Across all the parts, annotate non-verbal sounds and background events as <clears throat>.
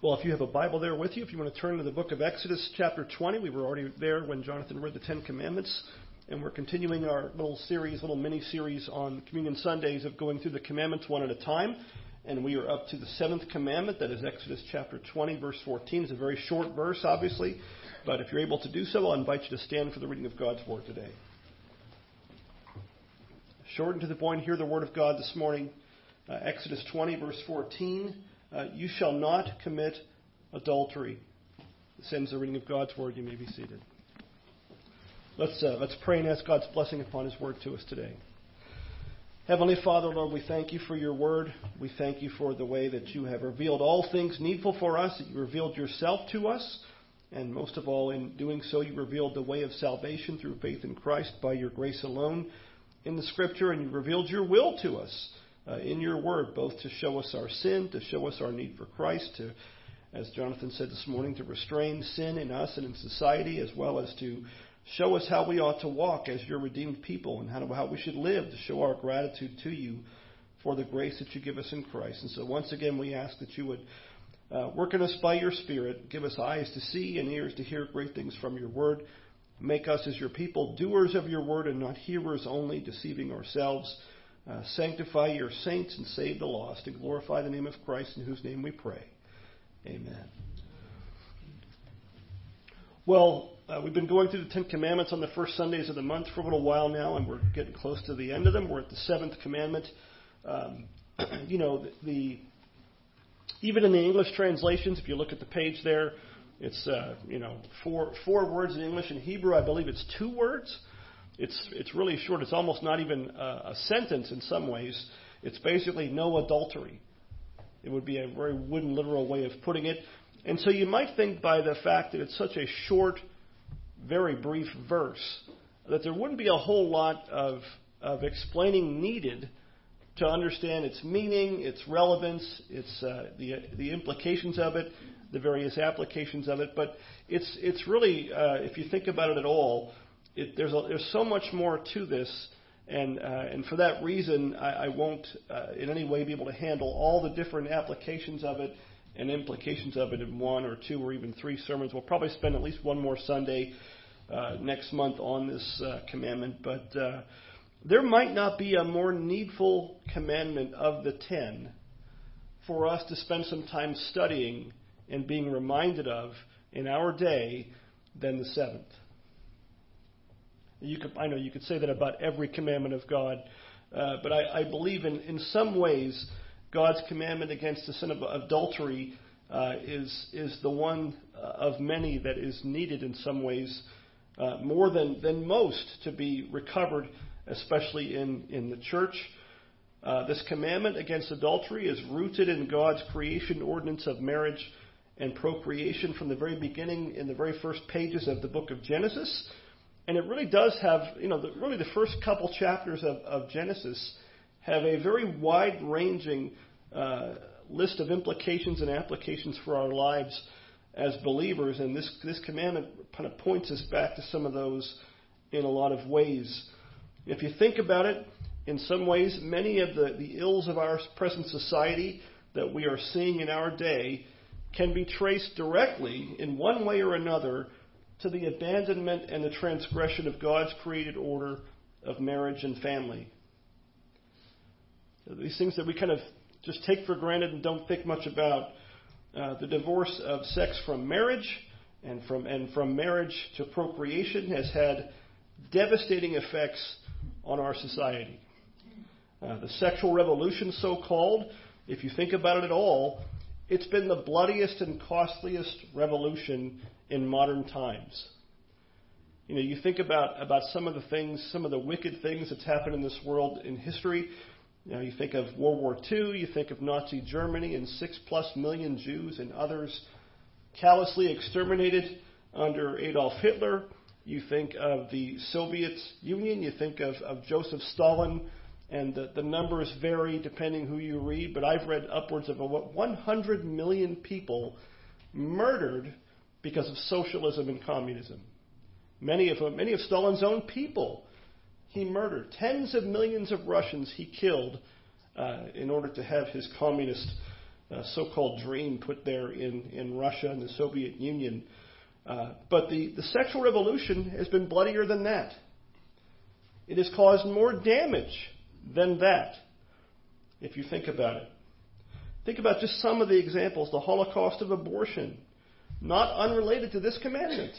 Well, if you have a Bible there with you, if you want to turn to the book of Exodus, chapter 20, we were already there when Jonathan read the Ten Commandments, and we're continuing our little series, little mini series on Communion Sundays of going through the commandments one at a time. And we are up to the seventh commandment, that is Exodus chapter 20, verse 14. It's a very short verse, obviously, but if you're able to do so, I'll invite you to stand for the reading of God's Word today. Short and to the point, hear the Word of God this morning. Uh, Exodus 20, verse 14 uh, You shall not commit adultery. This ends the reading of God's Word. You may be seated. Let's, uh, let's pray and ask God's blessing upon His Word to us today. Heavenly Father, Lord, we thank you for your Word. We thank you for the way that you have revealed all things needful for us, that you revealed yourself to us. And most of all, in doing so, you revealed the way of salvation through faith in Christ by your grace alone in the Scripture, and you revealed your will to us uh, in your word, both to show us our sin, to show us our need for Christ, to, as Jonathan said this morning, to restrain sin in us and in society, as well as to show us how we ought to walk as your redeemed people and how, how we should live to show our gratitude to you for the grace that you give us in Christ. And so once again, we ask that you would uh, work in us by your Spirit, give us eyes to see and ears to hear great things from your word. Make us as your people doers of your word and not hearers only, deceiving ourselves. Uh, sanctify your saints and save the lost, and glorify the name of Christ, in whose name we pray. Amen. Well, uh, we've been going through the Ten Commandments on the first Sundays of the month for a little while now, and we're getting close to the end of them. We're at the seventh commandment. Um, <clears throat> you know, the, the even in the English translations, if you look at the page there, it's uh, you know four four words in English. In Hebrew, I believe it's two words. It's, it's really short. It's almost not even a, a sentence in some ways. It's basically no adultery. It would be a very wooden, literal way of putting it. And so you might think by the fact that it's such a short, very brief verse, that there wouldn't be a whole lot of, of explaining needed to understand its meaning, its relevance, its, uh, the, the implications of it, the various applications of it. But it's, it's really, uh, if you think about it at all, it, there's, a, there's so much more to this, and, uh, and for that reason, I, I won't uh, in any way be able to handle all the different applications of it and implications of it in one or two or even three sermons. We'll probably spend at least one more Sunday uh, next month on this uh, commandment, but uh, there might not be a more needful commandment of the ten for us to spend some time studying and being reminded of in our day than the seventh. You could, I know you could say that about every commandment of God, uh, but I, I believe in, in some ways God's commandment against the sin of adultery uh, is, is the one uh, of many that is needed in some ways uh, more than, than most to be recovered, especially in, in the church. Uh, this commandment against adultery is rooted in God's creation ordinance of marriage and procreation from the very beginning in the very first pages of the book of Genesis. And it really does have, you know, the, really the first couple chapters of, of Genesis have a very wide ranging uh, list of implications and applications for our lives as believers. And this, this commandment kind of points us back to some of those in a lot of ways. If you think about it, in some ways, many of the, the ills of our present society that we are seeing in our day can be traced directly, in one way or another, to the abandonment and the transgression of God's created order of marriage and family. These things that we kind of just take for granted and don't think much about. Uh, the divorce of sex from marriage and from, and from marriage to procreation has had devastating effects on our society. Uh, the sexual revolution, so called, if you think about it at all, it's been the bloodiest and costliest revolution in modern times. You know, you think about, about some of the things, some of the wicked things that's happened in this world in history. You know, you think of World War II, you think of Nazi Germany and six plus million Jews and others callously exterminated under Adolf Hitler. You think of the Soviet Union, you think of, of Joseph Stalin, and the, the numbers vary depending who you read, but I've read upwards of what 100 million people murdered because of socialism and communism. Many of, many of Stalin's own people he murdered. Tens of millions of Russians he killed uh, in order to have his communist uh, so-called dream put there in, in Russia and the Soviet Union. Uh, but the, the sexual revolution has been bloodier than that. It has caused more damage than that, if you think about it. Think about just some of the examples the Holocaust of abortion, not unrelated to this commandment.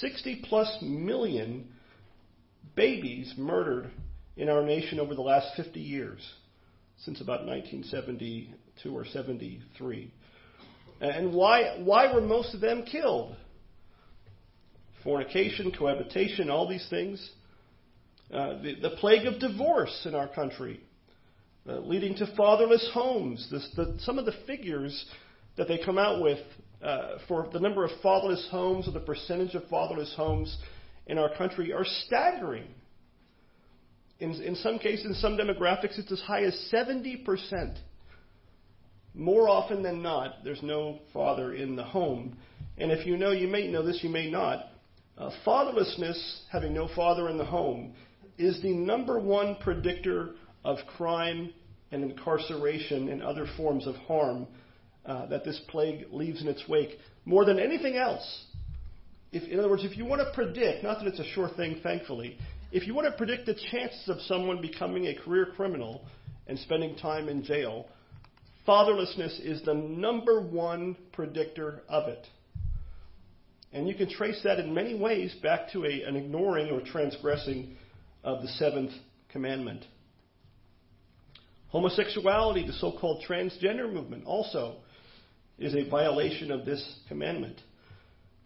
60 plus million babies murdered in our nation over the last 50 years, since about 1972 or 73. And why, why were most of them killed? Fornication, cohabitation, all these things. Uh, the, the, plague of divorce in our country, uh, leading to fatherless homes. This, the, some of the figures that they come out with uh, for the number of fatherless homes or the percentage of fatherless homes in our country are staggering. In, in some cases, in some demographics, it's as high as 70%. More often than not, there's no father in the home. And if you know, you may know this, you may not. Uh, fatherlessness, having no father in the home, is the number one predictor of crime and incarceration and other forms of harm uh, that this plague leaves in its wake more than anything else. If, in other words, if you want to predict, not that it's a sure thing, thankfully, if you want to predict the chances of someone becoming a career criminal and spending time in jail, fatherlessness is the number one predictor of it. And you can trace that in many ways back to a, an ignoring or transgressing of the seventh commandment. Homosexuality, the so called transgender movement, also is a violation of this commandment.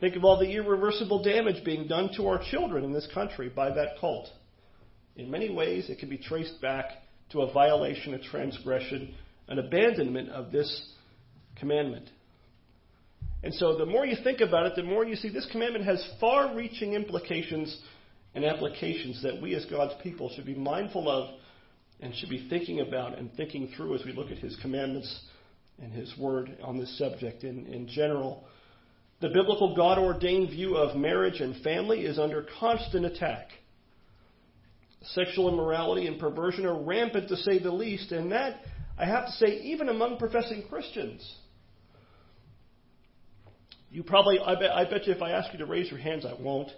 Think of all the irreversible damage being done to our children in this country by that cult. In many ways, it can be traced back to a violation, a transgression, an abandonment of this commandment. And so, the more you think about it, the more you see this commandment has far reaching implications and applications that we as God's people should be mindful of and should be thinking about and thinking through as we look at His commandments and His Word on this subject in, in general. The biblical God ordained view of marriage and family is under constant attack. Sexual immorality and perversion are rampant to say the least, and that, I have to say, even among professing Christians. You probably, I bet, I bet you if I ask you to raise your hands, I won't.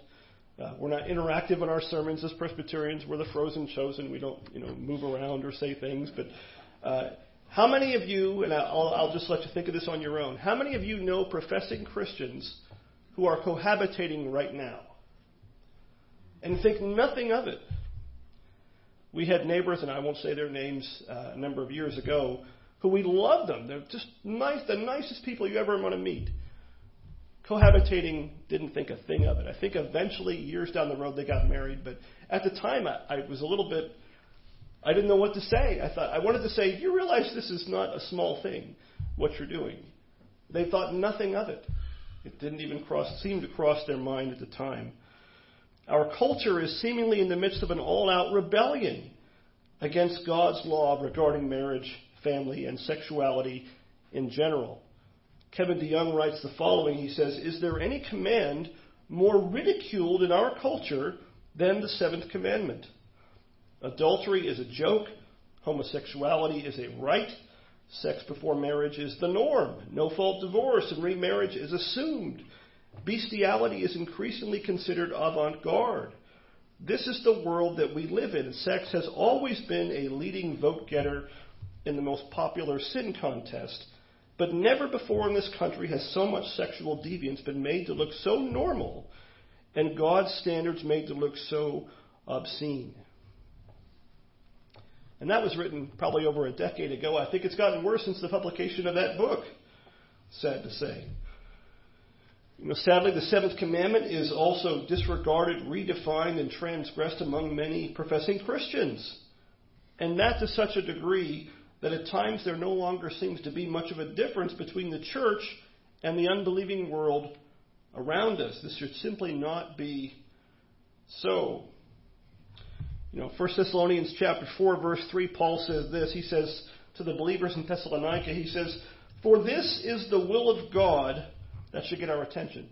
Uh, we're not interactive in our sermons as Presbyterians. We're the frozen chosen. We don't, you know, move around or say things. But uh, how many of you, and I'll, I'll just let you think of this on your own, how many of you know professing Christians who are cohabitating right now and think nothing of it? We had neighbors, and I won't say their names, uh, a number of years ago, who we loved them. They're just nice, the nicest people you ever want to meet cohabitating didn't think a thing of it. I think eventually, years down the road, they got married. But at the time, I, I was a little bit, I didn't know what to say. I thought I wanted to say, you realize this is not a small thing, what you're doing. They thought nothing of it. It didn't even cross, seem to cross their mind at the time. Our culture is seemingly in the midst of an all-out rebellion against God's law regarding marriage, family, and sexuality in general. Kevin DeYoung writes the following. He says, Is there any command more ridiculed in our culture than the seventh commandment? Adultery is a joke. Homosexuality is a right. Sex before marriage is the norm. No fault divorce and remarriage is assumed. Bestiality is increasingly considered avant garde. This is the world that we live in. Sex has always been a leading vote getter in the most popular sin contest. But never before in this country has so much sexual deviance been made to look so normal and God's standards made to look so obscene. And that was written probably over a decade ago. I think it's gotten worse since the publication of that book, sad to say. You know, sadly, the seventh commandment is also disregarded, redefined, and transgressed among many professing Christians. And that to such a degree that at times there no longer seems to be much of a difference between the church and the unbelieving world around us. This should simply not be so. You know, 1 Thessalonians chapter 4 verse 3 Paul says this. He says to the believers in Thessalonica, he says, "For this is the will of God that should get our attention."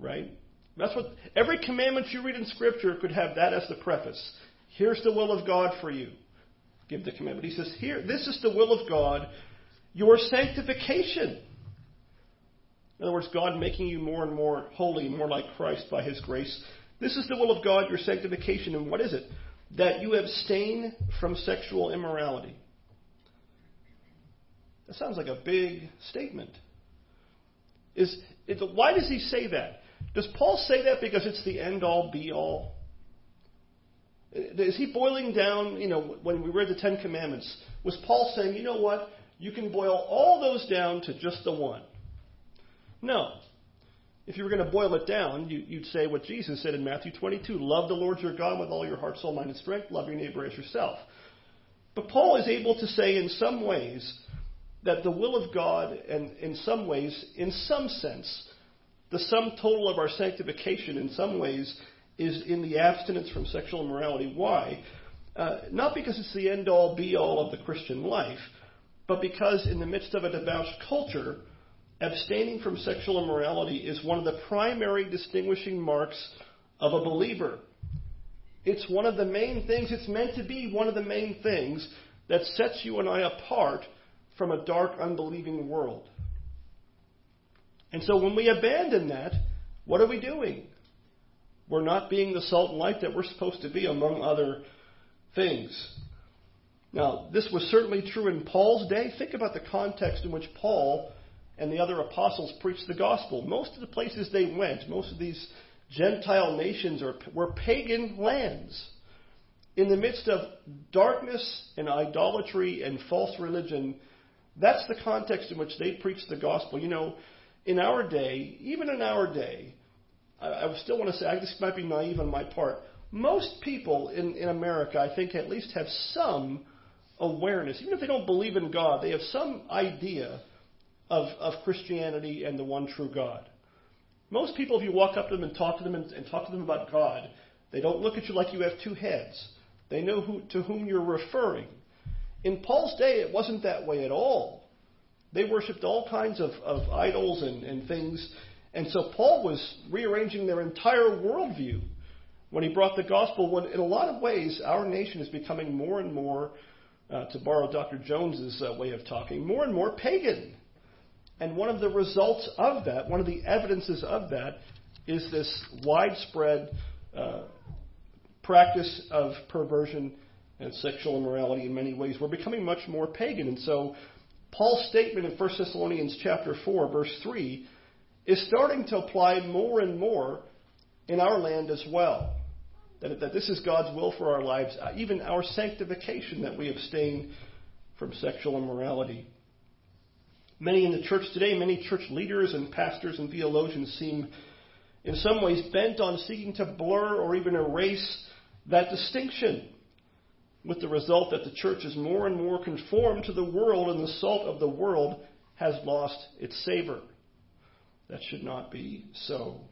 Right? That's what every commandment you read in scripture could have that as the preface. Here's the will of God for you. give the commandment. He says, Here, this is the will of God, your sanctification. In other words, God making you more and more holy, more like Christ by His grace. This is the will of God, your sanctification. And what is it? That you abstain from sexual immorality. That sounds like a big statement. Is, it, why does he say that? Does Paul say that because it's the end all be all? Is he boiling down, you know, when we read the Ten Commandments, was Paul saying, you know what, you can boil all those down to just the one? No. If you were going to boil it down, you, would say what Jesus said in Matthew 22 Love the Lord your God with all your heart, soul, mind, and strength. Love your neighbor as yourself. But Paul is able to say in some ways that the will of God, and in some ways, in some sense, the sum total of our sanctification, in some ways, is in the abstinence from sexual immorality. Why? Uh, not because it's the end all be all of the Christian life, but because in the midst of a debauched culture, abstaining from sexual immorality is one of the primary distinguishing marks of a believer. It's one of the main things, it's meant to be one of the main things that sets you and I apart from a dark, unbelieving world. And so when we abandon that, what are we doing? We're not being the salt and light that we're supposed to be, among other things. Now, this was certainly true in Paul's day. Think about the context in which Paul and the other apostles preached the gospel. Most of the places they went, most of these Gentile nations are, were pagan lands. In the midst of darkness and idolatry and false religion, that's the context in which they preached the gospel. You know, in our day, even in our day, I, I still want to say, I, this might be naive on my part, most people in, in America, I think, at least have some awareness. Even if they don't believe in God, they have some idea of, of Christianity and the one true God. Most people, if you walk up to them and talk to them and, and talk to them about God, they don't look at you like you have two heads. They know who, to whom you're referring. In Paul's day, it wasn't that way at all. They worshipped all kinds of, of idols and, and things. And so Paul was rearranging their entire worldview when he brought the gospel. When, in a lot of ways, our nation is becoming more and more, uh, to borrow Dr. Jones's uh, way of talking, more and more pagan. And one of the results of that, one of the evidences of that, is this widespread uh, practice of perversion and sexual immorality in many ways. We're becoming much more pagan. And so Paul's statement in 1 Thessalonians chapter 4, verse 3, is starting to apply more and more in our land as well. That, that this is God's will for our lives, uh, even our sanctification, that we abstain from sexual immorality. Many in the church today, many church leaders and pastors and theologians seem in some ways bent on seeking to blur or even erase that distinction with the result that the church is more and more conformed to the world, and the salt of the world has lost its savor. That should not be so.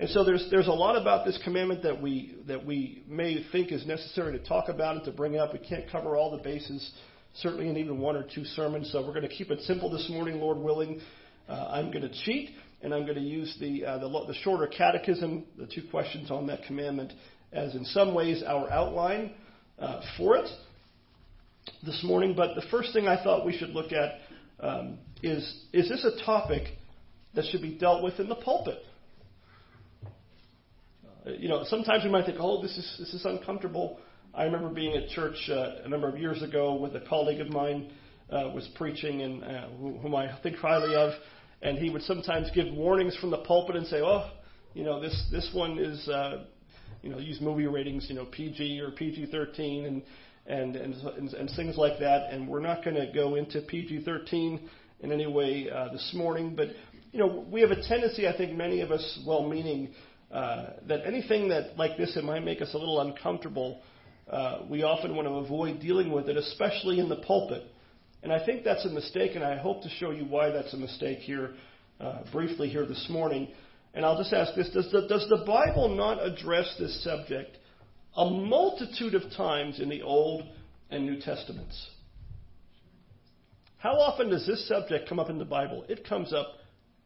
And so there's there's a lot about this commandment that we that we may think is necessary to talk about and to bring up. We can't cover all the bases, certainly in even one or two sermons. So we're going to keep it simple this morning, Lord willing. Uh, I'm going to cheat, and I'm going to use the, uh, the the shorter catechism, the two questions on that commandment, as in some ways our outline uh, for it this morning. But the first thing I thought we should look at um, is is this a topic that should be dealt with in the pulpit? Uh, you know, sometimes we might think, oh, this is this is uncomfortable. I remember being at church uh, a number of years ago with a colleague of mine uh, was preaching and uh, whom I think highly of, and he would sometimes give warnings from the pulpit and say, oh, you know, this this one is uh, you know, use movie ratings, you know, PG or PG-13 and and and, and, and things like that. And we're not going to go into PG-13 in any way uh, this morning, but you know, we have a tendency, I think, many of us, well-meaning, uh, that anything that like this that might make us a little uncomfortable, uh, we often want to avoid dealing with it, especially in the pulpit. And I think that's a mistake, and I hope to show you why that's a mistake here uh, briefly here this morning. And I'll just ask this does the, does the Bible not address this subject a multitude of times in the Old and New Testaments? How often does this subject come up in the Bible? It comes up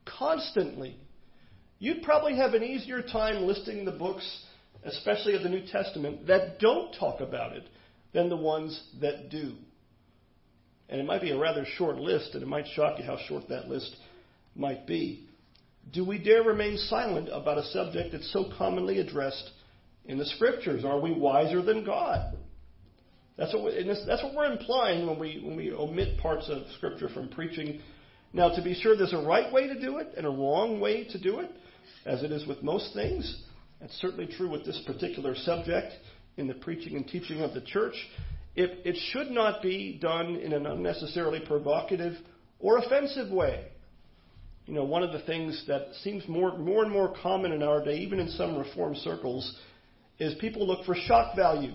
constantly. You'd probably have an easier time listing the books, especially of the New Testament, that don't talk about it than the ones that do. And it might be a rather short list, and it might shock you how short that list might be. Do we dare remain silent about a subject that's so commonly addressed in the Scriptures? Are we wiser than God? That's what, we, that's what we're implying when we, when we omit parts of Scripture from preaching. Now, to be sure, there's a right way to do it and a wrong way to do it, as it is with most things. That's certainly true with this particular subject in the preaching and teaching of the church. It, it should not be done in an unnecessarily provocative or offensive way. You know, one of the things that seems more, more and more common in our day, even in some reform circles, is people look for shock value.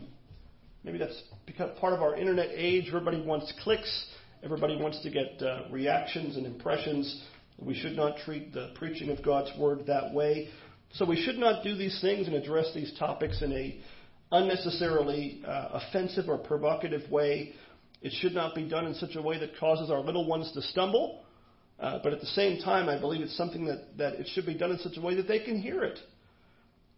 Maybe that's because part of our internet age. Everybody wants clicks. Everybody wants to get uh, reactions and impressions. We should not treat the preaching of God's word that way. So we should not do these things and address these topics in a unnecessarily uh, offensive or provocative way. It should not be done in such a way that causes our little ones to stumble. Uh, but at the same time, I believe it's something that, that it should be done in such a way that they can hear it.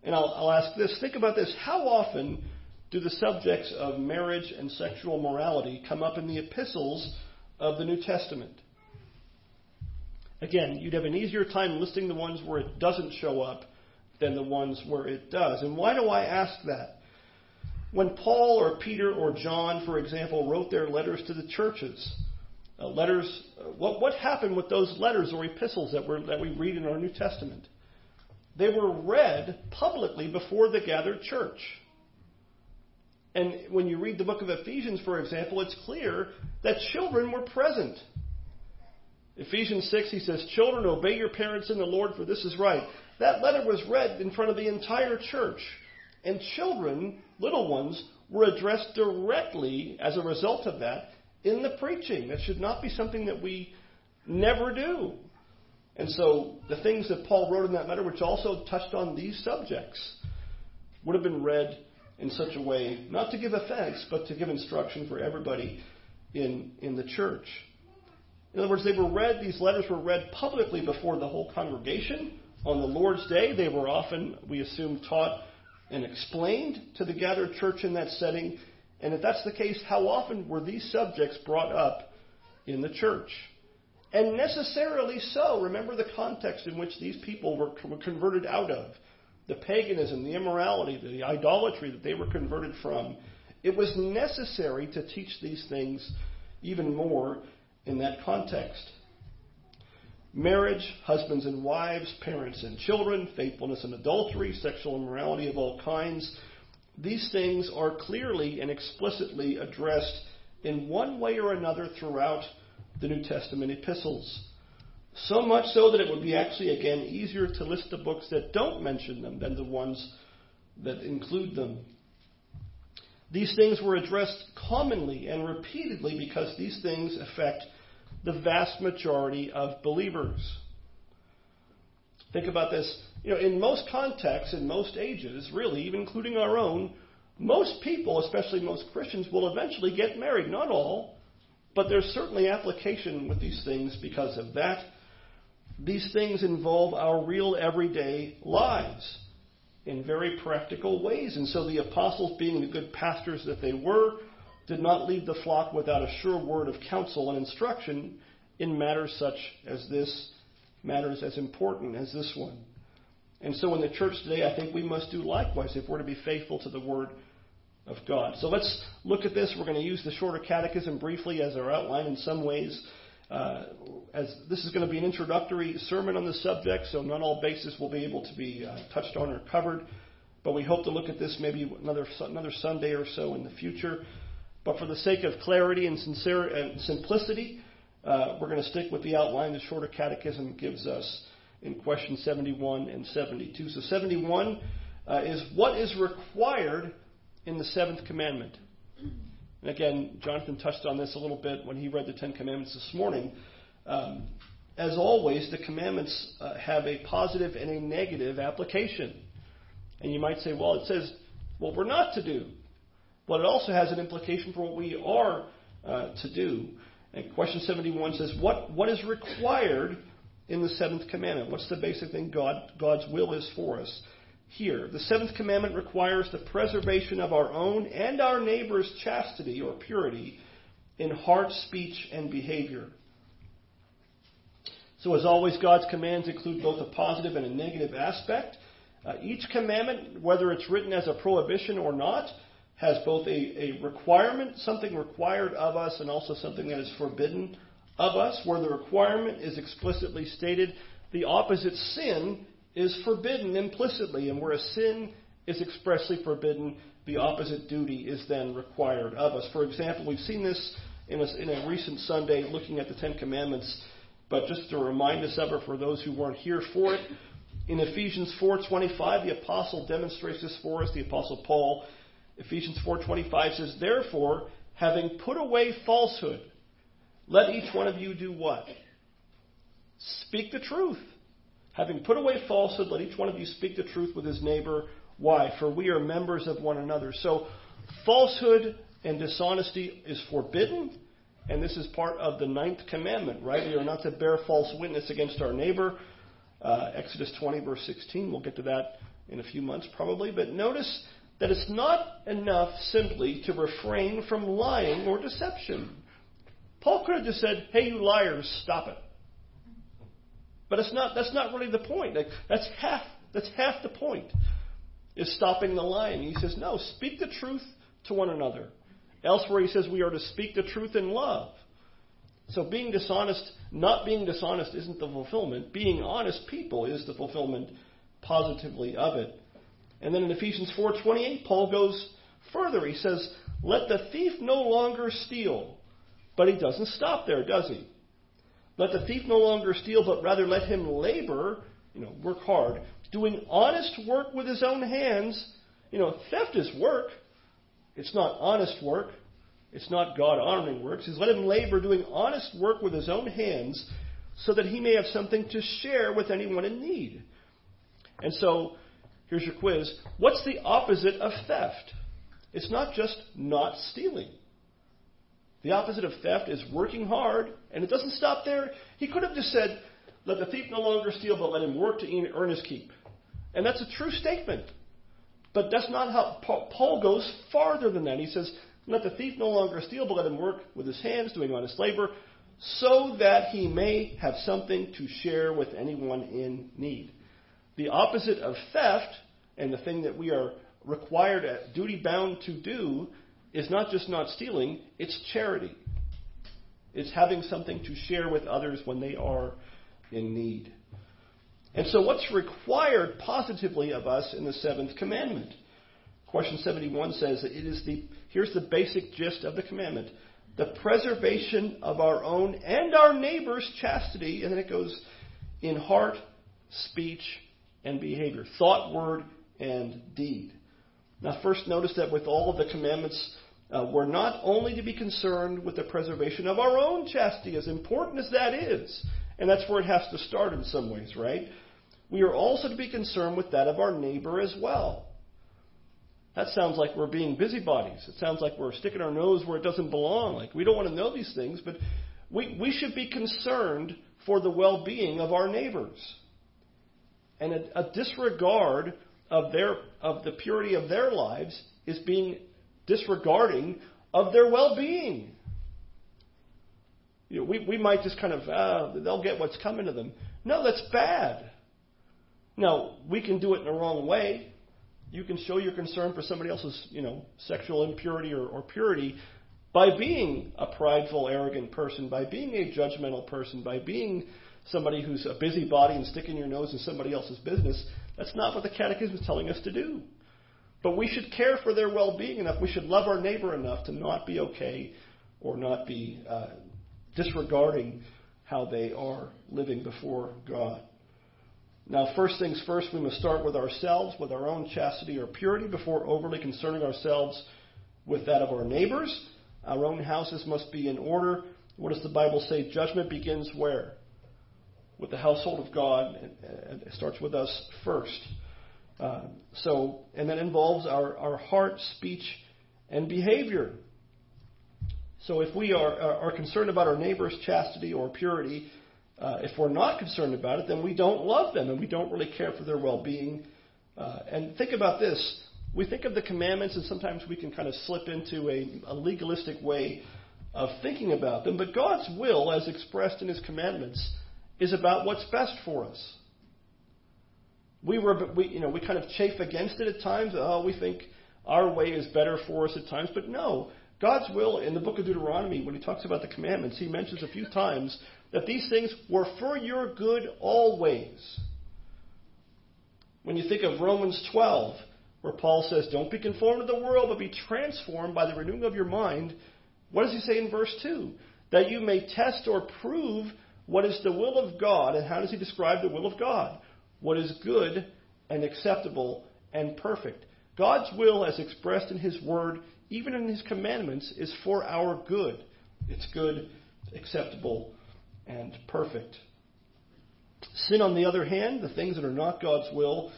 And I'll, I'll ask this think about this. How often do the subjects of marriage and sexual morality come up in the epistles of the New Testament? Again, you'd have an easier time listing the ones where it doesn't show up than the ones where it does. And why do I ask that? When Paul or Peter or John, for example, wrote their letters to the churches, uh, letters, uh, what, what happened with those letters or epistles that, were, that we read in our New Testament? They were read publicly before the gathered church. And when you read the book of Ephesians, for example, it's clear that children were present. Ephesians 6, he says, Children, obey your parents in the Lord, for this is right. That letter was read in front of the entire church. And children, little ones, were addressed directly as a result of that in the preaching. That should not be something that we never do. And so the things that Paul wrote in that letter, which also touched on these subjects, would have been read in such a way, not to give offense, but to give instruction for everybody in, in the church. In other words, they were read, these letters were read publicly before the whole congregation. On the Lord's Day, they were often, we assume, taught and explained to the gathered church in that setting. And if that's the case, how often were these subjects brought up in the church? And necessarily so. Remember the context in which these people were, converted out of the paganism, the immorality, the idolatry that they were converted from. It was necessary to teach these things even more in that context. Marriage, husbands and wives, parents and children, faithfulness and adultery, sexual immorality of all kinds. These things are clearly and explicitly addressed in one way or another throughout the New Testament epistles. So much so that it would be actually, again, easier to list the books that don't mention them than the ones that include them. These things were addressed commonly and repeatedly because these things affect the vast majority of believers. Think about this. You know, in most contexts, in most ages, really, even including our own, most people, especially most Christians, will eventually get married. Not all, but there's certainly application with these things because of that. These things involve our real everyday lives in very practical ways. And so the apostles, being the good pastors that they were, did not leave the flock without a sure word of counsel and instruction in matters such as this, matters as important as this one. And so in the church today, I think we must do likewise if we're to be faithful to the word of God. So let's look at this. We're going to use the shorter catechism briefly as our outline in some ways. Uh, as this is going to be an introductory sermon on the subject, so not all bases will be able to be uh, touched on or covered. But we hope to look at this maybe another another Sunday or so in the future. But for the sake of clarity and, sincere, and simplicity, uh, we're going to stick with the outline the shorter catechism gives us in question 71 and 72. So 71 uh, is what is required in the seventh commandment. And again, Jonathan touched on this a little bit when he read the Ten Commandments this morning. Um, as always, the commandments uh, have a positive and a negative application. And you might say, well, it says what we're not to do. But it also has an implication for what we are uh, to do. And question 71 says, what, what is required in the seventh commandment? What's the basic thing God, God's will is for us? here. The seventh commandment requires the preservation of our own and our neighbor's chastity or purity in heart, speech, and behavior. So, as always, God's commands include both a positive and a negative aspect. Uh, each commandment, whether it's written as a prohibition or not, has both a, a requirement, something required of us, and also something that is forbidden of us. Where the requirement is explicitly stated, the opposite sin is forbidden implicitly, and where a sin is expressly forbidden, the opposite duty is then required of us. For example, we've seen this in a, in a recent Sunday looking at the Ten Commandments, but just to remind us of it for those who weren't here for it, in Ephesians 4:25, the apostle demonstrates this for us. The apostle Paul, Ephesians 4:25 says, "Therefore, having put away falsehood, let each one of you do what? Speak the truth. Having put away falsehood, let each one of you speak the truth with his neighbor. Why? For we are members of one another." So, falsehood and dishonesty is forbidden, and this is part of the ninth commandment, right? We are not to bear false witness against our neighbor uh, Exodus 20, verse 16. We'll get to that in a few months probably. But notice that it's not enough simply to refrain from lying or deception. Paul could have just said, hey, you liars, stop it. But it's not, that's not really the point. Like, that's, half, that's half the point, is stopping the lying. He says, no, speak the truth to one another. Elsewhere, he says we are to speak the truth in love. So being dishonest, not being dishonest isn't the fulfillment. Being honest people is the fulfillment positively of it. And then in Ephesians 4:28, Paul goes further. He says, "Let the thief no longer steal." But he doesn't stop there, does he? Let the thief no longer steal, but rather let him labor, you know, work hard, doing honest work with his own hands. You know, theft is work. It's not honest work. It's not God honoring work. He's Let him labor doing honest work with his own hands so that he may have something to share with anyone in need. And so, here's your quiz. What's the opposite of theft? It's not just not stealing. The opposite of theft is working hard, and it doesn't stop there. He could have just said, Let the thief no longer steal, but let him work to earn his keep. And that's a true statement. But that's not how Paul goes farther than that. He says, let the thief no longer steal, but let him work with his hands, doing honest labor, so that he may have something to share with anyone in need. The opposite of theft, and the thing that we are required, uh, duty bound to do, is not just not stealing, it's charity. It's having something to share with others when they are in need. And so, what's required positively of us in the seventh commandment? Question 71 says that it is the Here's the basic gist of the commandment the preservation of our own and our neighbor's chastity. And then it goes in heart, speech, and behavior thought, word, and deed. Now, first, notice that with all of the commandments, uh, we're not only to be concerned with the preservation of our own chastity, as important as that is, and that's where it has to start in some ways, right? We are also to be concerned with that of our neighbor as well. That sounds like we're being busybodies. It sounds like we're sticking our nose where it doesn't belong. Like we don't want to know these things, but we, we should be concerned for the well being of our neighbors. And a, a disregard of their of the purity of their lives is being disregarding of their well being. You know, we, we might just kind of, uh, they'll get what's coming to them. No, that's bad. Now, we can do it in the wrong way you can show your concern for somebody else's, you know, sexual impurity or, or purity by being a prideful, arrogant person, by being a judgmental person, by being somebody who's a busybody and sticking your nose in somebody else's business. That's not what the Catechism is telling us to do. But we should care for their well being enough. We should love our neighbor enough to not be okay or not be uh, disregarding how they are living before God. Now, first things first, we must start with ourselves, with our own chastity or purity, before overly concerning ourselves with that of our neighbors. Our own houses must be in order. What does the Bible say? Judgment begins where? With the household of God. It starts with us first. Uh, so, and that involves our, our heart, speech, and behavior. So, if we are, are concerned about our neighbor's chastity or purity, uh, if we're not concerned about it, then we don't love them and we don't really care for their well being Uh, and think about this. We think of the commandments, and sometimes we can kind of slip into a, a legalistic way of thinking about them. But God's will, as expressed in His commandments, is about what's best for us. We were, we, you know, we kind of chafe against it at times. Oh, we think our way is better for us at times. But no, God's will in the book of Deuteronomy, when He talks about the commandments, He mentions a few times that these things were for your good always. When you think of Romans 12, where Paul says, Don't be conformed to the world, but be transformed by the renewing of your mind, what does he say in verse 2? That you may test or prove what is the will of God. And how does he describe the will of God? What is good and acceptable and perfect. God's will, as expressed in his word, even in his commandments, is for our good. It's good, acceptable, and perfect. Sin, on the other hand, the things that are not God's will,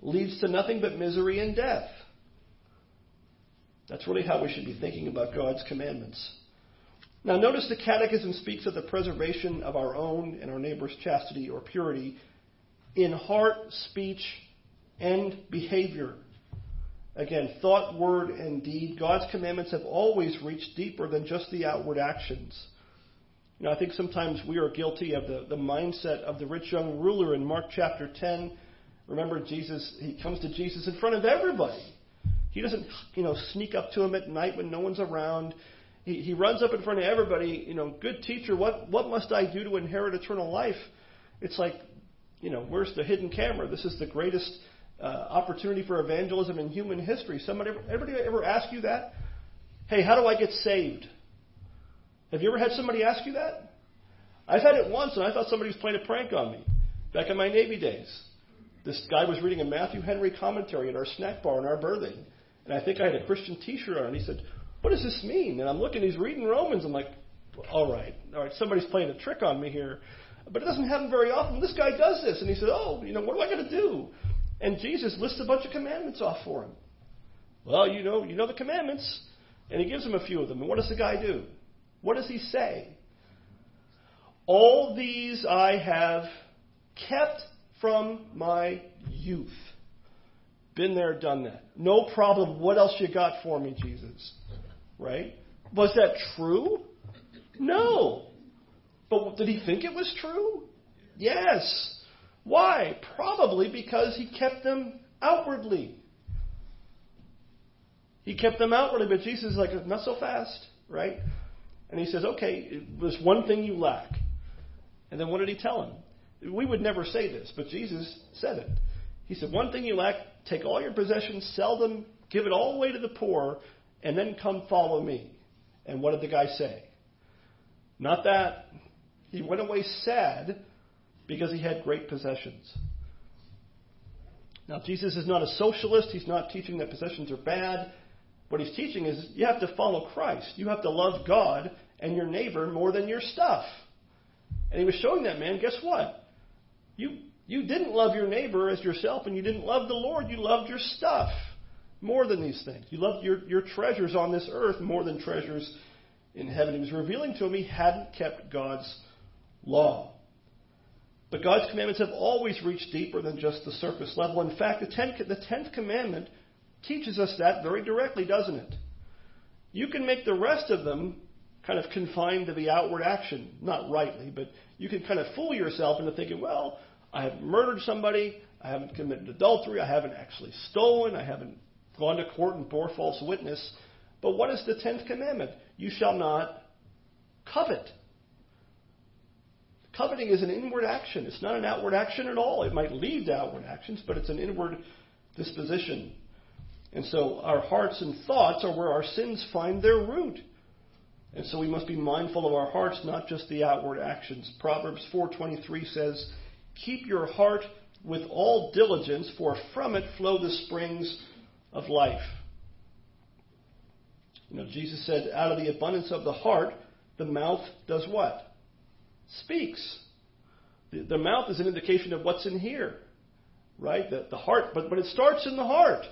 leads to nothing but misery and death. That's really how we should be thinking about God's commandments. Now, notice the Catechism speaks of the preservation of our own and our neighbor's chastity or purity in heart, speech, and behavior. Again, thought, word, and deed. God's commandments have always reached deeper than just the outward actions. Know, I think sometimes we are guilty of the, the mindset of the rich young ruler in Mark chapter 10. Remember, Jesus, he comes to Jesus in front of everybody. He doesn't, you know, sneak up to him at night when no one's around. He, he runs up in front of everybody, you know, good teacher, what, what must I do to inherit eternal life? It's like, you know, where's the hidden camera? This is the greatest uh, opportunity for evangelism in human history. Somebody, everybody ever ask you that? Hey, how do I get saved? Have you ever had somebody ask you that? I've had it once, and I thought somebody was playing a prank on me back in my Navy days. This guy was reading a Matthew Henry commentary at our snack bar in our berthing, and I think I had a Christian T-shirt on. And he said, "What does this mean?" And I'm looking, he's reading Romans. I'm like, "All right, all right, somebody's playing a trick on me here." But it doesn't happen very often. This guy does this, and he said, "Oh, you know, what am I going to do?" And Jesus lists a bunch of commandments off for him. Well, you know, you know the commandments, and he gives him a few of them. And what does the guy do? What does he say? All these I have kept from my youth. Been there, done that. No problem. What else you got for me, Jesus? Right? Was that true? No. But did he think it was true? Yes. Why? Probably because he kept them outwardly. He kept them outwardly, but Jesus is like, not so fast, right? And he says, okay, there's one thing you lack. And then what did he tell him? We would never say this, but Jesus said it. He said, one thing you lack, take all your possessions, sell them, give it all away to the poor, and then come follow me. And what did the guy say? Not that. He went away sad because he had great possessions. Now, Jesus is not a socialist. He's not teaching that possessions are bad. What he's teaching is you have to follow Christ. You have to love God and your neighbor more than your stuff. And he was showing that man, guess what? You, you didn't love your neighbor as yourself, and you didn't love the Lord. You loved your stuff more than these things. You loved your, your treasures on this earth more than treasures in heaven. He was revealing to him he hadn't kept God's law. But God's commandments have always reached deeper than just the surface level. In fact, the tenth, the tenth commandment teaches us that very directly, doesn't it? You can make the rest of them kind of confined to the outward action, not rightly, but you can kind of fool yourself into thinking, well, I haven't murdered somebody, I haven't committed adultery, I haven't actually stolen, I haven't gone to court and bore false witness. But what is the tenth commandment? You shall not covet. Coveting is an inward action. It's not an outward action at all. It might lead to outward actions, but it's an inward disposition. And so our hearts and thoughts are where our sins find their root. And so we must be mindful of our hearts, not just the outward actions. Proverbs 4:23 says, "Keep your heart with all diligence, for from it flow the springs of life." You know, Jesus said, "Out of the abundance of the heart, the mouth does what? Speaks." The, the mouth is an indication of what's in here, right? The, the heart, but but it starts in the heart.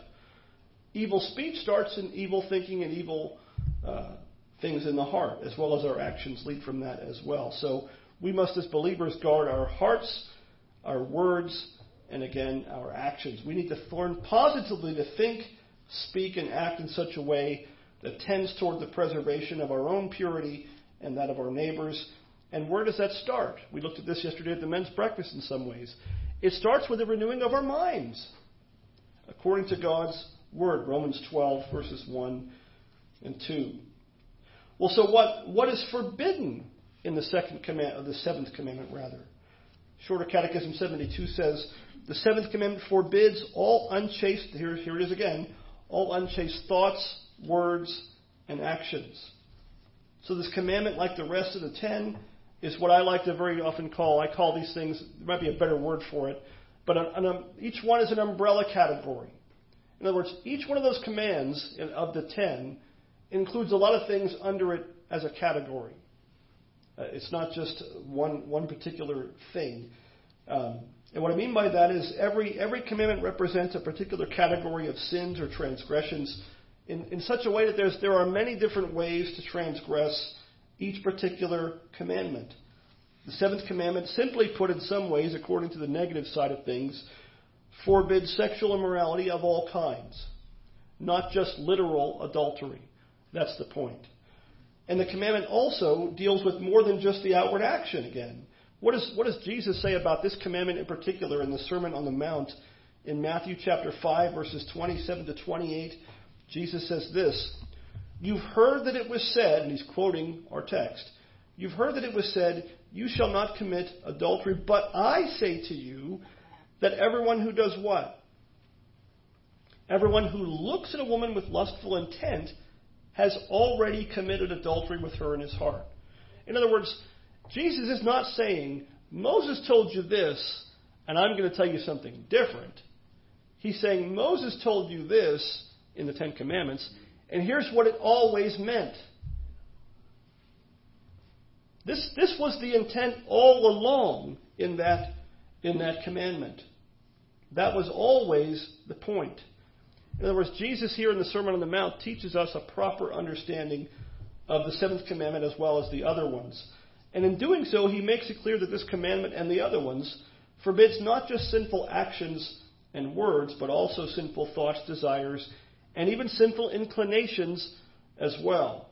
Evil speech starts in evil thinking and evil uh, things in the heart, as well as our actions lead from that as well. So we must, as believers, guard our hearts, our words, and again our actions. We need to learn positively to think, speak, and act in such a way that tends toward the preservation of our own purity and that of our neighbors. And where does that start? We looked at this yesterday at the men's breakfast in some ways. It starts with the renewing of our minds, according to God's word, Romans 12, verses 1 and 2. Well, so what, what is forbidden in the second command, the seventh commandment, rather? Shorter Catechism 72 says, the seventh commandment forbids all unchaste, here, here it is again, all unchaste thoughts, words, and actions. So this commandment, like the rest of the ten, is what I like to very often call, I call these things, there might be a better word for it, but an, an, each one is an umbrella category. In other words, each one of those commands of the ten includes a lot of things under it as a category. Uh, it's not just one, one particular thing. Um, and what I mean by that is every, every commandment represents a particular category of sins or transgressions in, in such a way that there's, there are many different ways to transgress each particular commandment. The seventh commandment, simply put in some ways, according to the negative side of things, forbids sexual immorality of all kinds, not just literal adultery. That's the point. And the commandment also deals with more than just the outward action again. What, is, what does Jesus say about this commandment in particular in the Sermon on the Mount in Matthew chapter 5, verses 27 to 28? Jesus says this You've heard that it was said, and he's quoting our text, you've heard that it was said, You shall not commit adultery, but I say to you that everyone who does what? Everyone who looks at a woman with lustful intent has already committed adultery with her in his heart. In other words, Jesus is not saying, Moses told you this, and I'm going to tell you something different. He's saying, Moses told you this in the Ten Commandments, and here's what it always meant. This, this was the intent all along in that, in that commandment. That was always the point. In other words, Jesus here in the Sermon on the Mount teaches us a proper understanding of the seventh commandment as well as the other ones. And in doing so, he makes it clear that this commandment and the other ones forbids not just sinful actions and words, but also sinful thoughts, desires, and even sinful inclinations as well.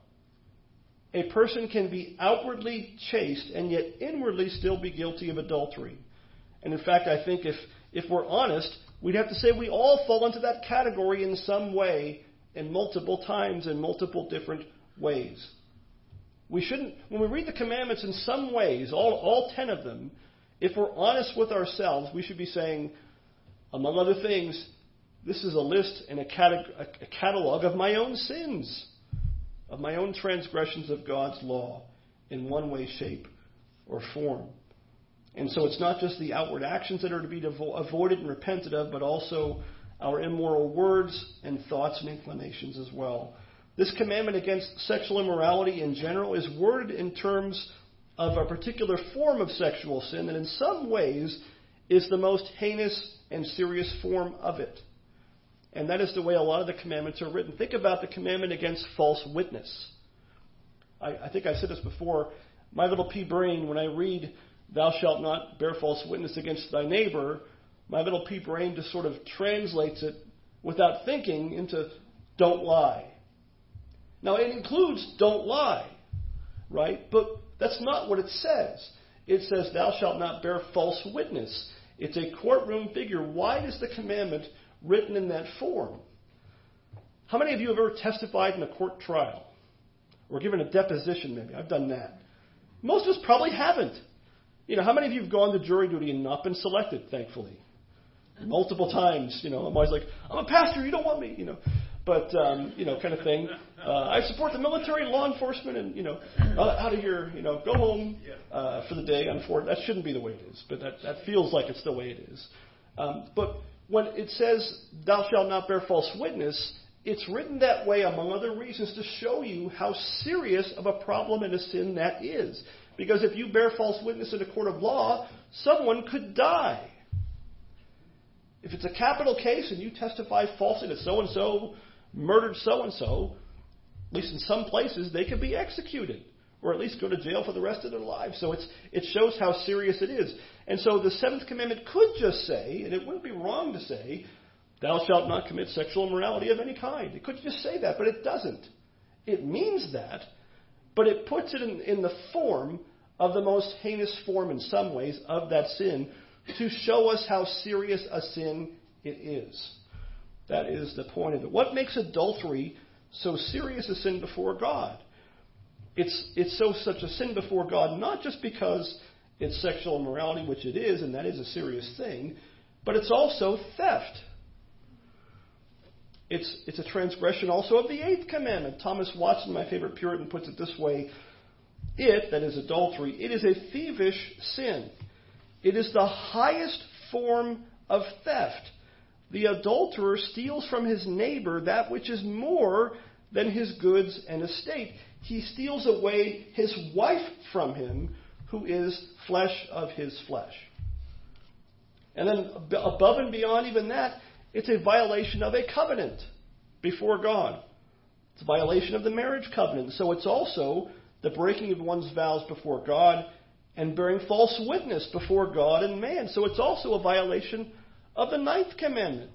A person can be outwardly chaste and yet inwardly still be guilty of adultery. And in fact, I think if, if we're honest, we'd have to say we all fall into that category in some way in multiple times in multiple different ways. We shouldn't, when we read the commandments in some ways, all, all ten of them, if we're honest with ourselves, we should be saying, among other things, this is a list and a, a catalog of my own sins, of my own transgressions of God's law in one way, shape, or form. And so it's not just the outward actions that are to be avoided and repented of, but also our immoral words and thoughts and inclinations as well. This commandment against sexual immorality in general is worded in terms of a particular form of sexual sin that in some ways is the most heinous and serious form of it. And that is the way a lot of the commandments are written. Think about the commandment against false witness. I, I think I said this before. My little pea brain, when I read, Thou shalt not bear false witness against thy neighbor, my little pea brain just sort of translates it without thinking into don't lie. Now, it includes don't lie, right? But that's not what it says. It says, Thou shalt not bear false witness. It's a courtroom figure. Why is the commandment written in that form. How many of you have ever testified in a court trial? Or given a deposition, maybe? I've done that. Most of us probably haven't. You know, how many of you have gone to jury duty and not been selected, thankfully? Multiple times, you know, I'm always like, I'm a pastor, you don't want me, you know. But, um, you know, kind of thing. Uh, I support the military, law enforcement, and, you know, uh, out of here, you know, go home uh, for the day. Unfortunately, that shouldn't be the way it is, but that, that feels like it's the way it is. Um, but when it says, Thou shalt not bear false witness, it's written that way, among other reasons, to show you how serious of a problem and a sin that is. Because if you bear false witness in a court of law, someone could die. If it's a capital case and you testify falsely that so and so murdered so and so, at least in some places, they could be executed. or at least go to jail for the rest of their lives. So it's, it shows how serious it is. And so the seventh commandment could just say, and it wouldn't be wrong to say, Thou shalt not commit sexual immorality of any kind. It could just say that, but it doesn't. It means that, but it puts it in, in the form of the most heinous form in some ways of that sin to show us how serious a sin it is. That is the point of it. What makes adultery so serious a sin before God? It's, it's so such a sin before God not just because it's sexual immorality, which it is, and that is a serious thing, but it's also theft. It's, it's a transgression also of the eighth commandment. Thomas Watson, my favorite Puritan, puts it this way It, that is adultery, it is a thievish sin. It is the highest form of theft. The adulterer steals from his neighbor that which is more than his goods and estate. He steals away his wife from him, who is flesh of his flesh. And then above and beyond even that, it's a violation of a covenant before God. It's a violation of the marriage covenant. So it's also the breaking of one's vows before God and bearing false witness before God and man. So it's also a violation of the ninth commandment.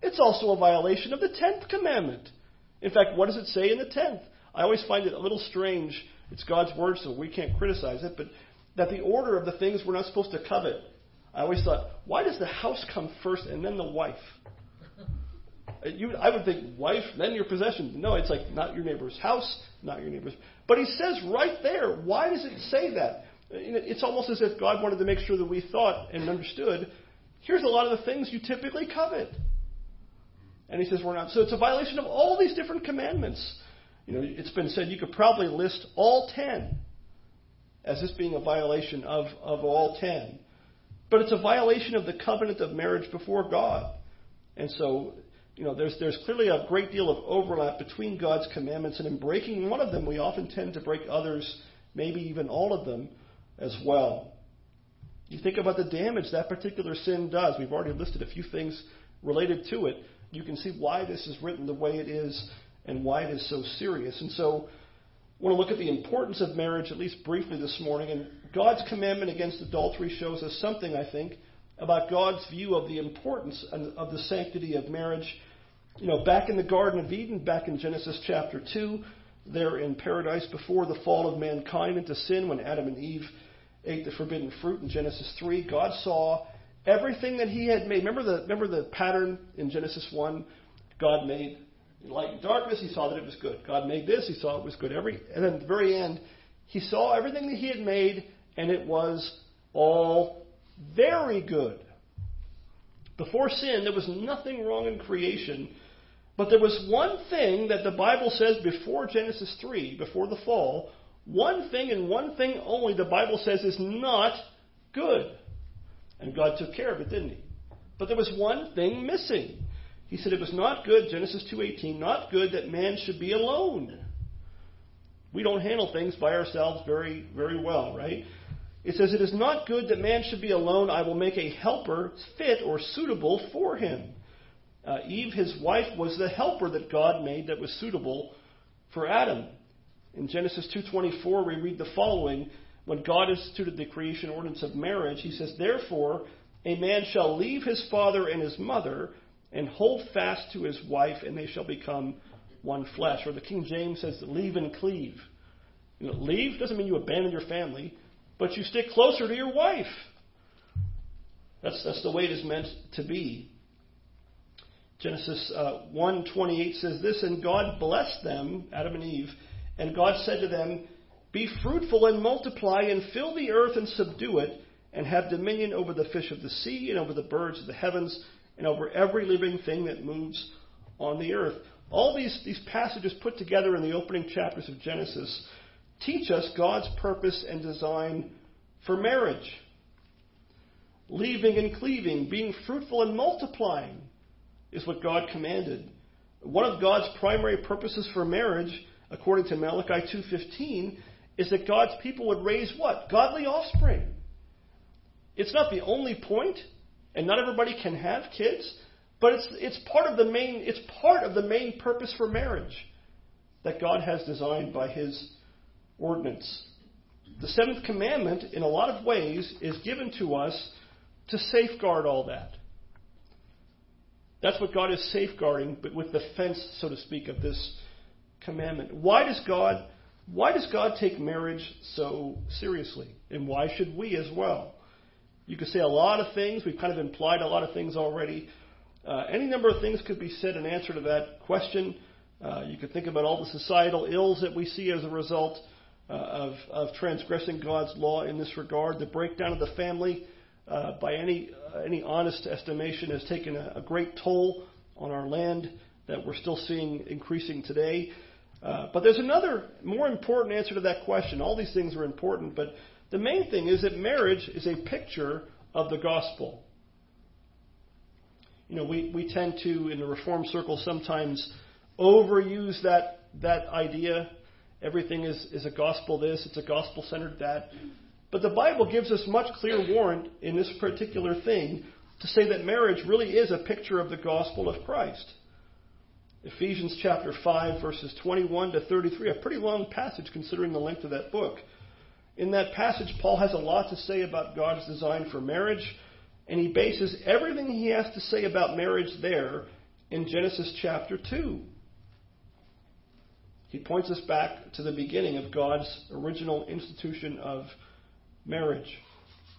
It's also a violation of the tenth commandment. In fact, what does it say in the tenth? I always find it a little strange. It's God's word, so we can't criticize it, but that the order of the things we're not supposed to covet I always thought, why does the house come first and then the wife? Uh, you, I would think wife, then your possession. No, it's like not your neighbor's house, not your neighbor's. But he says right there, why does it say that? Uh, it's almost as if God wanted to make sure that we thought and understood. Here's a lot of the things you typically covet. And he says we're not. So it's a violation of all these different commandments. You know, it's been said you could probably list all ten as this being a violation of, of all ten. But it's a violation of the covenant of marriage before God. And so, you know, there's, there's clearly a great deal of overlap between God's commandments, and in breaking one of them, we often tend to break others, maybe even all of them, as well. You think about the damage that particular sin does. We've already listed a few things related to it. You can see why this is written the way it is and why it is so serious. And so, I want to look at the importance of marriage, at least briefly this morning. And God's commandment against adultery shows us something, I think, about God's view of the importance of the sanctity of marriage. You know, back in the Garden of Eden, back in Genesis chapter 2, there in paradise before the fall of mankind into sin, when Adam and Eve ate the forbidden fruit in Genesis 3, God saw everything that He had made. Remember the, remember the pattern in Genesis 1? God made light and darkness, he saw that it was good. God made this, he saw it was good. Every and then at the very end, he saw everything that he had made, and it was all very good. Before sin, there was nothing wrong in creation, but there was one thing that the Bible says before Genesis 3, before the fall, one thing and one thing only the Bible says is not good. And God took care of it, didn't he? But there was one thing missing. He said it was not good, Genesis 2:18, not good that man should be alone. We don't handle things by ourselves very very well, right? It says it is not good that man should be alone. I will make a helper fit or suitable for him. Uh, Eve, his wife, was the helper that God made that was suitable for Adam. In Genesis 2:24, we read the following: When God instituted the creation ordinance of marriage, He says, "Therefore, a man shall leave his father and his mother." and hold fast to his wife, and they shall become one flesh. Or the King James says, leave and cleave. You know, leave doesn't mean you abandon your family, but you stick closer to your wife. That's, that's the way it is meant to be. Genesis uh, 1.28 says this, And God blessed them, Adam and Eve, and God said to them, Be fruitful and multiply, and fill the earth and subdue it, and have dominion over the fish of the sea, and over the birds of the heavens, and over every living thing that moves on the earth. All these, these passages put together in the opening chapters of Genesis teach us God's purpose and design for marriage. Leaving and cleaving, being fruitful and multiplying is what God commanded. One of God's primary purposes for marriage, according to Malachi 2:15, is that God's people would raise what? Godly offspring. It's not the only point, and not everybody can have kids, but it's, it's part of the main it's part of the main purpose for marriage that God has designed by His ordinance. The seventh commandment, in a lot of ways, is given to us to safeguard all that. That's what God is safeguarding, but with the fence, so to speak, of this commandment. Why does God why does God take marriage so seriously? And why should we as well? You could say a lot of things. We've kind of implied a lot of things already. Uh, any number of things could be said in answer to that question. Uh, you could think about all the societal ills that we see as a result uh, of, of transgressing God's law in this regard. The breakdown of the family, uh, by any uh, any honest estimation, has taken a, a, great toll on our land that we're still seeing increasing today. Uh, but there's another more important answer to that question. All these things are important, but the main thing is that marriage is a picture of the gospel. You know, we, we tend to, in the reform circle, sometimes overuse that, that idea. Everything is, is a gospel this, it's a gospel centered that. But the Bible gives us much clear warrant in this particular thing to say that marriage really is a picture of the gospel of Christ. Ephesians chapter 5, verses 21 to 33, a pretty long passage considering the length of that book. In that passage, Paul has a lot to say about God's design for marriage, and he bases everything he has to say about marriage there in Genesis chapter 2. He points us back to the beginning of God's original institution of marriage.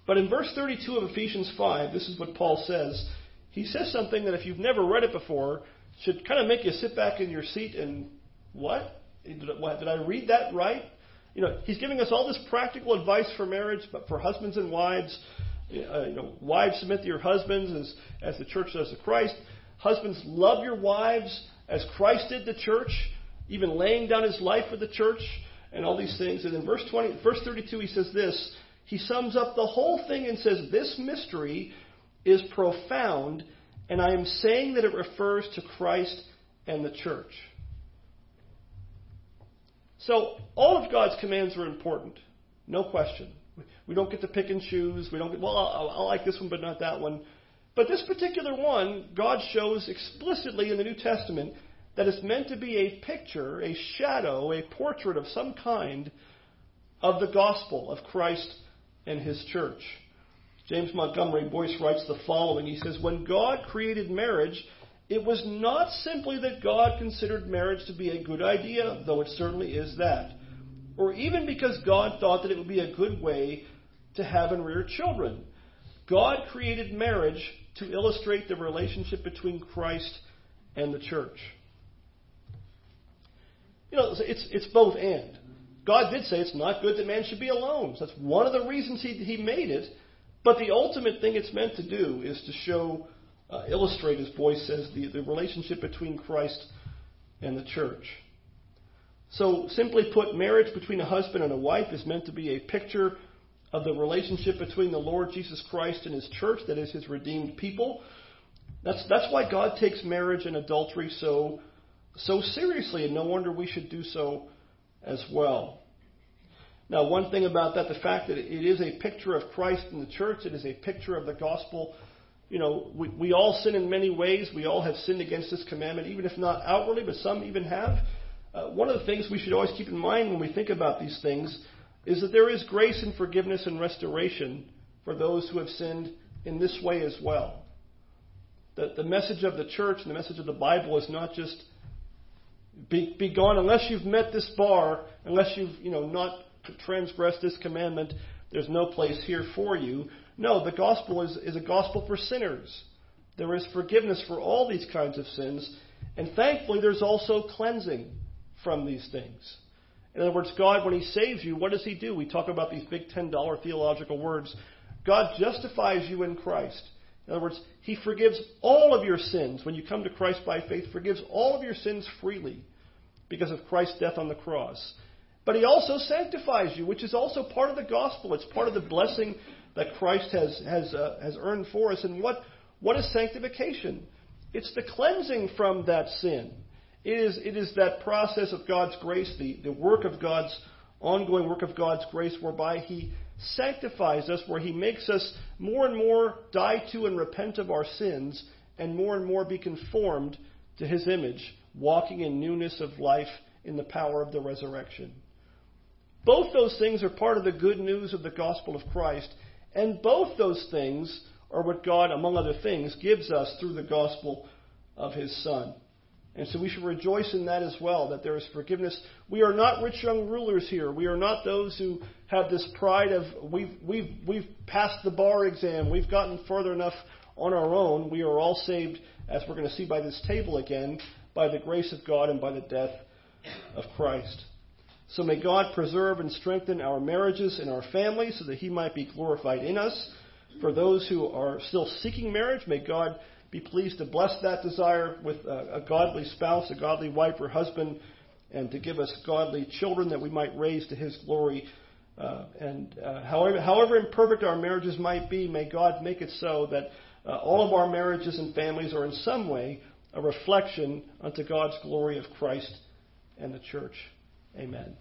But in verse 32 of Ephesians 5, this is what Paul says. He says something that if you've never read it before, should kind of make you sit back in your seat and, what? Did, I read that right? You know, he's giving us all this practical advice for marriage, but for husbands and wives. Uh, you know, wives submit to your husbands as, as the church does to Christ. Husbands, love your wives as Christ did the church, even laying down his life for the church, and all these things. And in verse 20, verse 32, he says this. He sums up the whole thing and says, This mystery is profound, and I am saying that it refers to Christ and the church. So, all of God's commands are important, no question. We don't get to pick and choose. We don't get, well, I, I like this one, but not that one. But this particular one, God shows explicitly in the New Testament that it's meant to be a picture, a shadow, a portrait of some kind of the gospel of Christ and his church. James Montgomery Boice writes the following He says, When God created marriage, it was not simply that God considered marriage to be a good idea, though it certainly is that, or even because God thought that it would be a good way to have and rear children. God created marriage to illustrate the relationship between Christ and the church. You know, it's, it's both and. God did say it's not good that man should be alone. So that's one of the reasons he, he made it. But the ultimate thing it's meant to do is to show uh, illustrate, as Boice says, the, the relationship between Christ and the church. So, simply put, marriage between a husband and a wife is meant to be a picture of the relationship between the Lord Jesus Christ and His church, that is, His redeemed people. That's, that's why God takes marriage and adultery so, so seriously, and no wonder we should do so as well. Now, one thing about that, the fact that it is a picture of Christ in the church, it is a picture of the gospel you know, we, we all sin in many ways. We all have sinned against this commandment, even if not outwardly, but some even have. Uh, one of the things we should always keep in mind when we think about these things is that there is grace and forgiveness and restoration for those who have sinned in this way as well. The, the message of the church and the message of the Bible is not just be, be gone unless you've met this bar, unless you've you know not transgressed this commandment. There's no place here for you. No, the gospel is, is a gospel for sinners. There is forgiveness for all these kinds of sins. And thankfully, there's also cleansing from these things. In other words, God, when He saves you, what does He do? We talk about these big $10 theological words. God justifies you in Christ. In other words, He forgives all of your sins. When you come to Christ by faith, forgives all of your sins freely because of Christ's death on the cross. But He also sanctifies you, which is also part of the gospel. It's part of the blessing that Christ has, has, uh, has earned for us. And what, what is sanctification? It's the cleansing from that sin. It is, it is that process of God's grace, the, the work of God's ongoing work of God's grace, whereby He sanctifies us, where He makes us more and more die to and repent of our sins, and more and more be conformed to His image, walking in newness of life in the power of the resurrection. Both those things are part of the good news of the gospel of Christ, and both those things are what God, among other things, gives us through the gospel of His Son. And so we should rejoice in that as well, that there is forgiveness. We are not rich young rulers here. We are not those who have this pride of we've, we've, we've passed the bar exam, we've gotten further enough on our own. We are all saved, as we're going to see by this table again, by the grace of God and by the death of Christ. So may God preserve and strengthen our marriages and our families so that He might be glorified in us. For those who are still seeking marriage, may God be pleased to bless that desire with a, a godly spouse, a godly wife or husband, and to give us godly children that we might raise to His glory. Uh, and uh, however, however imperfect our marriages might be, may God make it so that uh, all of our marriages and families are in some way a reflection unto God's glory of Christ and the church. Amen.